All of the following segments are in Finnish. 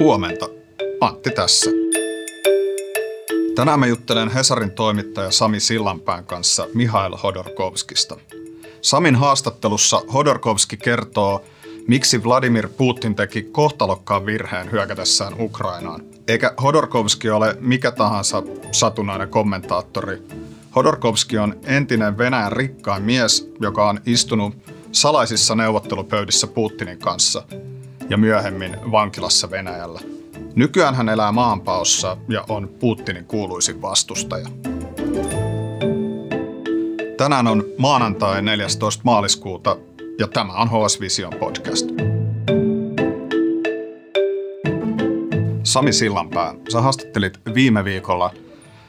Huomenta. Antti tässä. Tänään mä juttelen Hesarin toimittaja Sami Sillanpään kanssa Mihail Hodorkovskista. Samin haastattelussa Hodorkovski kertoo, miksi Vladimir Putin teki kohtalokkaan virheen hyökätessään Ukrainaan. Eikä Hodorkovski ole mikä tahansa satunnainen kommentaattori. Hodorkovski on entinen Venäjän rikkain mies, joka on istunut salaisissa neuvottelupöydissä Putinin kanssa ja myöhemmin vankilassa Venäjällä. Nykyään hän elää maanpaossa ja on Putinin kuuluisin vastustaja. Tänään on maanantai 14. maaliskuuta ja tämä on HS Vision podcast. Sami Sillanpää, sä haastattelit viime viikolla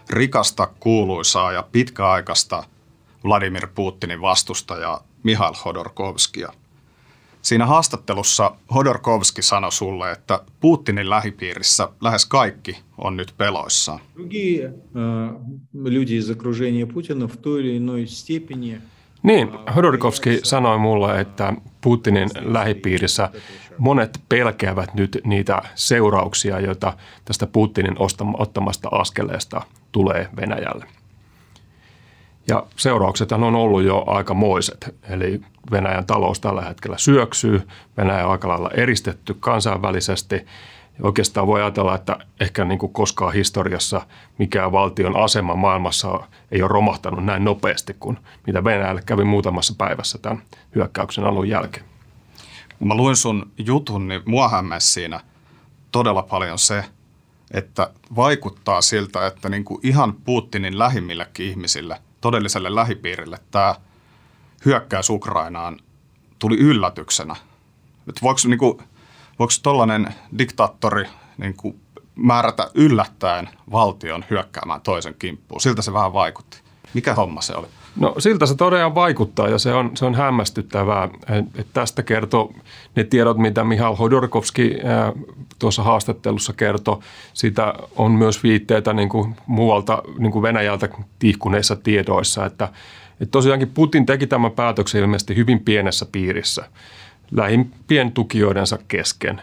rikasta, kuuluisaa ja pitkäaikaista Vladimir Putinin vastustajaa Mihail Hodorkovskia. Siinä haastattelussa Hodorkovski sanoi sulle, että Putinin lähipiirissä lähes kaikki on nyt peloissaan. Niin, Hodorkovski sanoi mulle, että Putinin lähipiirissä monet pelkäävät nyt niitä seurauksia, joita tästä Putinin ottamasta askeleesta tulee Venäjälle. Ja seurauksethan on ollut jo aika moiset. Eli Venäjän talous tällä hetkellä syöksyy, Venäjä on aika lailla eristetty kansainvälisesti. Oikeastaan voi ajatella, että ehkä niin kuin koskaan historiassa mikään valtion asema maailmassa ei ole romahtanut näin nopeasti kuin mitä Venäjälle kävi muutamassa päivässä tämän hyökkäyksen alun jälkeen. Kun mä luin sun jutun, niin mua siinä todella paljon se, että vaikuttaa siltä, että niin kuin ihan Putinin lähimmillekin ihmisille – todelliselle lähipiirille tämä hyökkäys Ukrainaan tuli yllätyksenä. Että voiko, niin voiko tollainen diktaattori niin kuin, määrätä yllättäen valtion hyökkäämään toisen kimppuun? Siltä se vähän vaikutti. Mikä homma se oli? No siltä se todella vaikuttaa ja se on, se on hämmästyttävää. Et tästä kertoo ne tiedot, mitä Mihail Hodorkovski tuossa haastattelussa kertoi. Sitä on myös viitteitä niin kuin muualta niin kuin Venäjältä tihkuneissa tiedoissa, että, että tosiaankin Putin teki tämän päätöksen ilmeisesti hyvin pienessä piirissä lähimpien tukijoidensa kesken.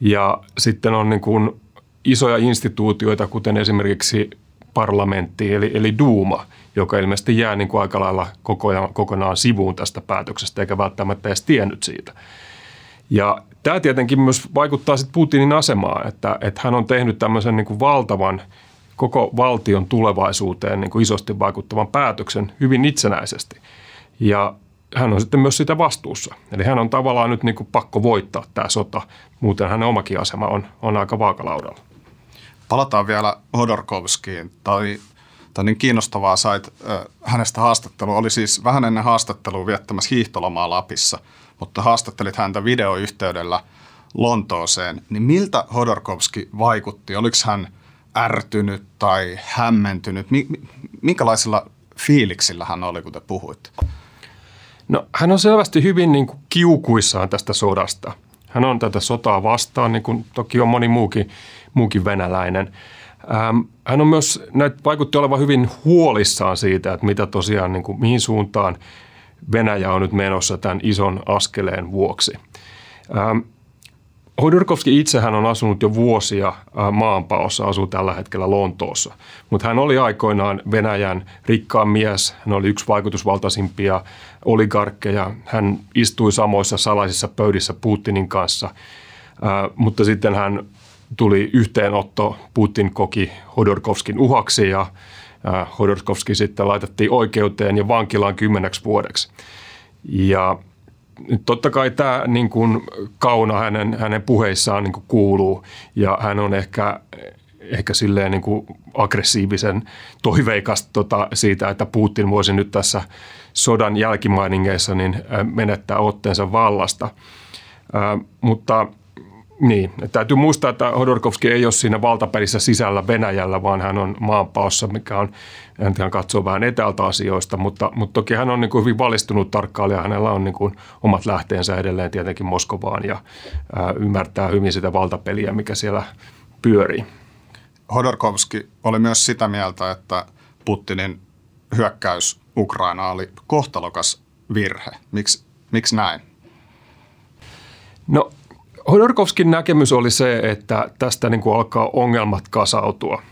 Ja sitten on niin kuin isoja instituutioita, kuten esimerkiksi parlamentti eli, eli Duuma – joka ilmeisesti jää niin kuin aika lailla kokonaan, kokonaan sivuun tästä päätöksestä, eikä välttämättä edes tiennyt siitä. Ja tämä tietenkin myös vaikuttaa sitten Putinin asemaan, että, että hän on tehnyt tämmöisen niin kuin valtavan koko valtion tulevaisuuteen niin kuin isosti vaikuttavan päätöksen hyvin itsenäisesti. Ja hän on sitten myös sitä vastuussa. Eli hän on tavallaan nyt niin kuin pakko voittaa tämä sota, muuten hänen omakin asema on, on aika vaakalaudalla. Palataan vielä Hodorkovskiin tai tai niin kiinnostavaa sait äh, hänestä haastattelu. Oli siis vähän ennen haastattelua viettämässä hiihtolomaa Lapissa, mutta haastattelit häntä videoyhteydellä Lontooseen. Niin miltä Hodorkovski vaikutti? Oliko hän ärtynyt tai hämmentynyt? Minkälaisilla fiiliksillä hän oli, kun te puhuitte? No hän on selvästi hyvin niin kuin kiukuissaan tästä sodasta. Hän on tätä sotaa vastaan, niin kuin toki on moni muukin, muukin venäläinen – Ähm, hän on myös, näitä vaikutti olevan hyvin huolissaan siitä, että mitä tosiaan, niin kuin, mihin suuntaan Venäjä on nyt menossa tämän ison askeleen vuoksi. Ähm, Hodorkovski itsehän on asunut jo vuosia äh, maanpaossa, asuu tällä hetkellä Lontoossa. Mutta hän oli aikoinaan Venäjän rikkaan mies, hän oli yksi vaikutusvaltaisimpia oligarkkeja. Hän istui samoissa salaisissa pöydissä Putinin kanssa, äh, mutta sitten hän tuli yhteenotto, Putin koki Hodorkovskin uhaksi ja Hodorkovski sitten laitettiin oikeuteen ja vankilaan kymmeneksi vuodeksi. Ja totta kai tämä niin kuin kauna hänen, hänen puheissaan niin kuin kuuluu ja hän on ehkä, ehkä silleen niin kuin aggressiivisen toiveikas tota, siitä, että Putin voisi nyt tässä sodan jälkimainingeissa niin menettää otteensa vallasta. Ää, mutta niin, että täytyy muistaa, että Hodorkovski ei ole siinä valtapelissä sisällä Venäjällä, vaan hän on maanpaossa, mikä on, hän katsoo vähän etäältä asioista, mutta, mutta toki hän on niin kuin hyvin valistunut tarkkailija, hänellä on niin kuin omat lähteensä edelleen tietenkin Moskovaan ja ää, ymmärtää hyvin sitä valtapeliä, mikä siellä pyörii. Hodorkovski oli myös sitä mieltä, että Putinin hyökkäys Ukraina oli kohtalokas virhe. Miksi, miksi näin? No Hodorkovskin näkemys oli se, että tästä niin kuin alkaa ongelmat kasautua.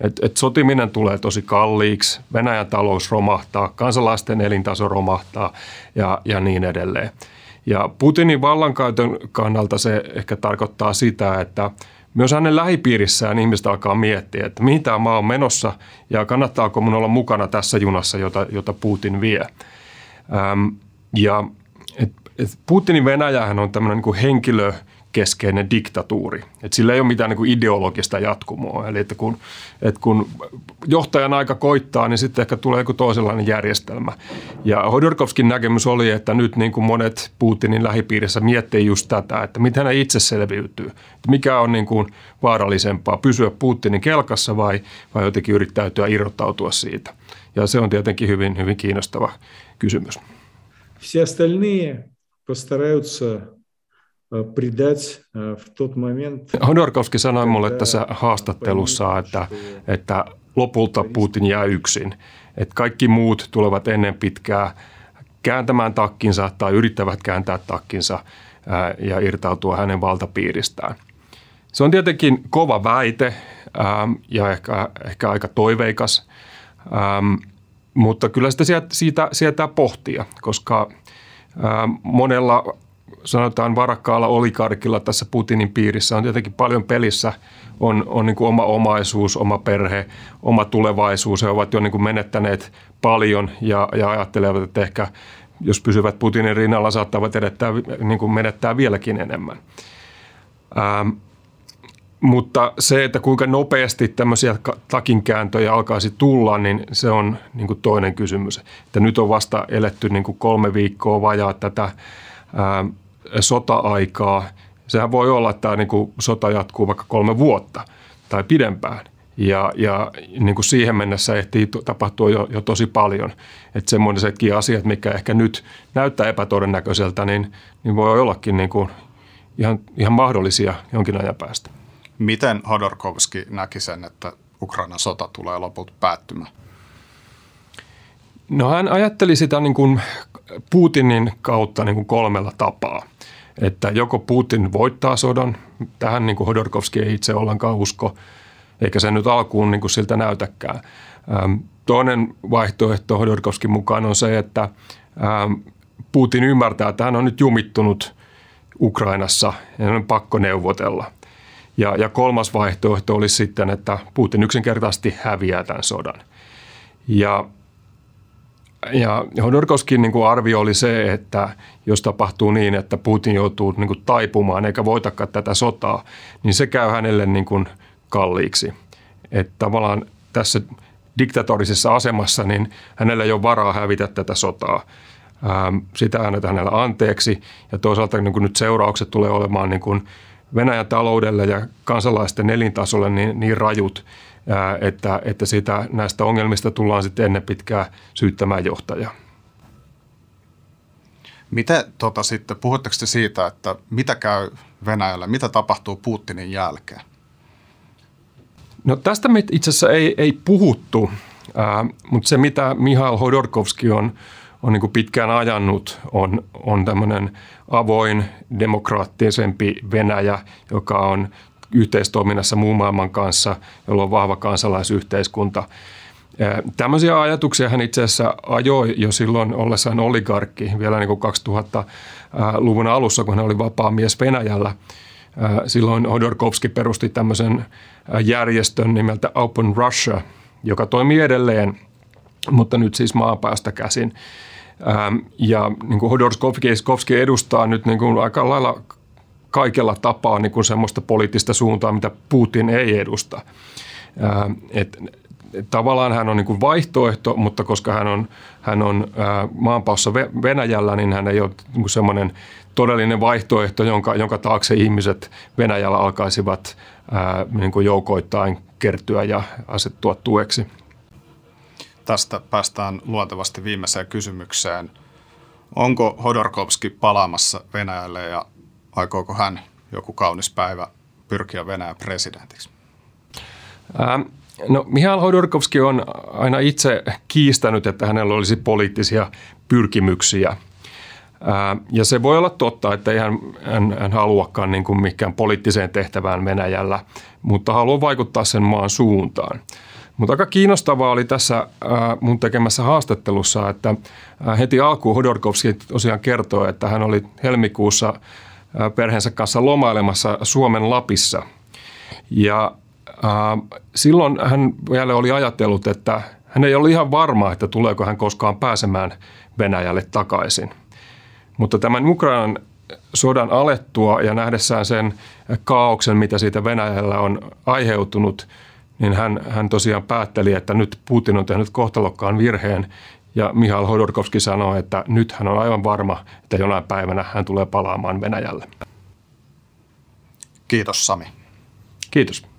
Et, et sotiminen tulee tosi kalliiksi, Venäjän talous romahtaa, kansalaisten elintaso romahtaa ja, ja niin edelleen. Ja Putinin vallankäytön kannalta se ehkä tarkoittaa sitä, että myös hänen lähipiirissään ihmiset alkaa miettiä, että mihin tämä maa on menossa ja kannattaako mun olla mukana tässä junassa, jota, jota Putin vie. Ähm, ja et, et Putinin Venäjähän on tämmöinen niin henkilö, keskeinen diktatuuri. Et sillä ei ole mitään niin kuin ideologista jatkumoa. Eli että kun, että kun johtajan aika koittaa, niin sitten ehkä tulee joku toisenlainen järjestelmä. Ja Hodorkovskin näkemys oli, että nyt niin kuin monet Putinin lähipiirissä miettii just tätä, että miten hän itse selviytyy. Että mikä on niin kuin vaarallisempaa, pysyä Putinin kelkassa vai, vai jotenkin yrittäytyä irrottautua siitä. Ja se on tietenkin hyvin, hyvin kiinnostava kysymys. Все остальные постараются Hodorkovski sanoi mulle tässä haastattelussa, että, että lopulta Putin jää yksin. Että kaikki muut tulevat ennen pitkää kääntämään takkinsa tai yrittävät kääntää takkinsa ja irtautua hänen valtapiiristään. Se on tietenkin kova väite ja ehkä, ehkä aika toiveikas, mutta kyllä sitä siitä sietää pohtia, koska monella sanotaan varakkaalla olikarkilla tässä Putinin piirissä on tietenkin paljon pelissä. On, on niin kuin oma omaisuus, oma perhe, oma tulevaisuus. He ovat jo niin kuin menettäneet paljon ja, ja ajattelevat, että ehkä jos pysyvät Putinin rinnalla, saattavat edettää, niin kuin menettää vieläkin enemmän. Ähm, mutta se, että kuinka nopeasti tämmöisiä takinkääntöjä alkaisi tulla, niin se on niin kuin toinen kysymys. Että nyt on vasta eletty niin kuin kolme viikkoa vajaa tätä ähm, sota-aikaa. Sehän voi olla, että tämä niin kuin sota jatkuu vaikka kolme vuotta tai pidempään. Ja, ja niin kuin siihen mennessä ehtii tapahtua jo, jo tosi paljon. Että semmoisetkin asiat, mikä ehkä nyt näyttää epätodennäköiseltä, niin, niin voi ollakin niin kuin ihan, ihan mahdollisia jonkin ajan päästä. Miten Hodorkovski näki sen, että Ukrainan sota tulee lopulta päättymään? No hän ajatteli sitä niin kuin Putinin kautta niin kuin kolmella tapaa. Että joko Putin voittaa sodan, tähän niin kuin Hodorkovski ei itse ollenkaan usko, eikä se nyt alkuun niin kuin siltä näytäkään. Toinen vaihtoehto Hodorkovskin mukaan on se, että Putin ymmärtää, että hän on nyt jumittunut Ukrainassa ja on pakko neuvotella. Ja, ja kolmas vaihtoehto olisi sitten, että Putin yksinkertaisesti häviää tämän sodan. Ja ja Hodorkovskin niin arvio oli se, että jos tapahtuu niin, että Putin joutuu niin kuin taipumaan eikä voitakaan tätä sotaa, niin se käy hänelle niin kuin kalliiksi. Että tavallaan tässä diktatorisessa asemassa, niin hänellä ei ole varaa hävitä tätä sotaa. Sitä annetaan hänellä anteeksi ja toisaalta niin kuin nyt seuraukset tulee olemaan niin kuin Venäjän taloudelle ja kansalaisten elintasolle niin, niin rajut, että, että sitä, näistä ongelmista tullaan sitten ennen pitkää syyttämään johtajaa. Miten tota, sitten, puhutteko te siitä, että mitä käy Venäjällä, mitä tapahtuu Putinin jälkeen? No tästä me itse asiassa ei, ei puhuttu, ää, mutta se mitä Mihail Hodorkovski on, on niin kuin pitkään ajanut, on, on tämmöinen avoin, demokraattisempi Venäjä, joka on yhteistoiminnassa muun maailman kanssa, jolla on vahva kansalaisyhteiskunta. Tämmöisiä ajatuksia hän itse asiassa ajoi jo silloin ollessaan oligarkki vielä niin kuin 2000-luvun alussa, kun hän oli vapaa mies Venäjällä. Silloin Hodorkovski perusti tämmöisen järjestön nimeltä Open Russia, joka toimii edelleen, mutta nyt siis maapäästä käsin. Ja niin kuin Hodorkovski edustaa nyt niin kuin aika lailla kaikella tapaa niin kuin semmoista poliittista suuntaa, mitä Putin ei edusta. Ää, et, tavallaan hän on niin kuin vaihtoehto, mutta koska hän on, hän on ää, maanpaossa Venäjällä, niin hän ei ole niin kuin semmoinen todellinen vaihtoehto, jonka, jonka taakse ihmiset Venäjällä alkaisivat ää, niin kuin joukoittain kertyä ja asettua tueksi. Tästä päästään luontevasti viimeiseen kysymykseen. Onko Hodorkovski palaamassa Venäjälle ja aikooko hän joku kaunis päivä pyrkiä Venäjän presidentiksi? Ähm, no Mihail Hodorkovski on aina itse kiistänyt, että hänellä olisi poliittisia pyrkimyksiä. Ja se voi olla totta, että ei hän, hän, hän haluakaan niin kuin mikään poliittiseen tehtävään Venäjällä, mutta haluaa vaikuttaa sen maan suuntaan. Mutta aika kiinnostavaa oli tässä mun tekemässä haastattelussa, että heti alkuun Hodorkovski tosiaan kertoi, että hän oli helmikuussa perheensä kanssa lomailemassa Suomen Lapissa. Ja silloin hän vielä oli ajatellut, että hän ei ollut ihan varma, että tuleeko hän koskaan pääsemään Venäjälle takaisin. Mutta tämän Ukrainan sodan alettua ja nähdessään sen kaauksen, mitä siitä Venäjällä on aiheutunut, niin hän, hän tosiaan päätteli, että nyt Putin on tehnyt kohtalokkaan virheen ja Mihail Hodorkovski sanoi, että nyt hän on aivan varma, että jonain päivänä hän tulee palaamaan Venäjälle. Kiitos Sami. Kiitos.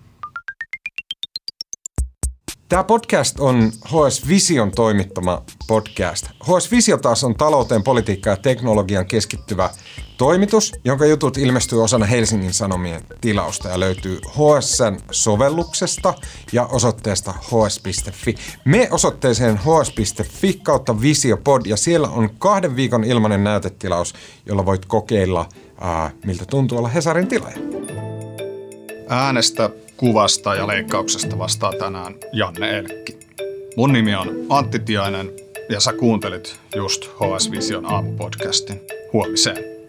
Tämä podcast on HS Vision toimittama podcast. HS Visio taas on talouteen, politiikkaan ja teknologian keskittyvä toimitus, jonka jutut ilmestyy osana Helsingin Sanomien tilausta ja löytyy HSN sovelluksesta ja osoitteesta hs.fi. Me osoitteeseen hs.fi kautta Visiopod ja siellä on kahden viikon ilmainen näytetilaus, jolla voit kokeilla, ää, miltä tuntuu olla Hesarin tilaaja. Äänestä, kuvasta ja leikkauksesta vastaa tänään Janne Elkki. Mun nimi on Antti Tiainen ja sä kuuntelit just HS Vision aamupodcastin. Huomiseen.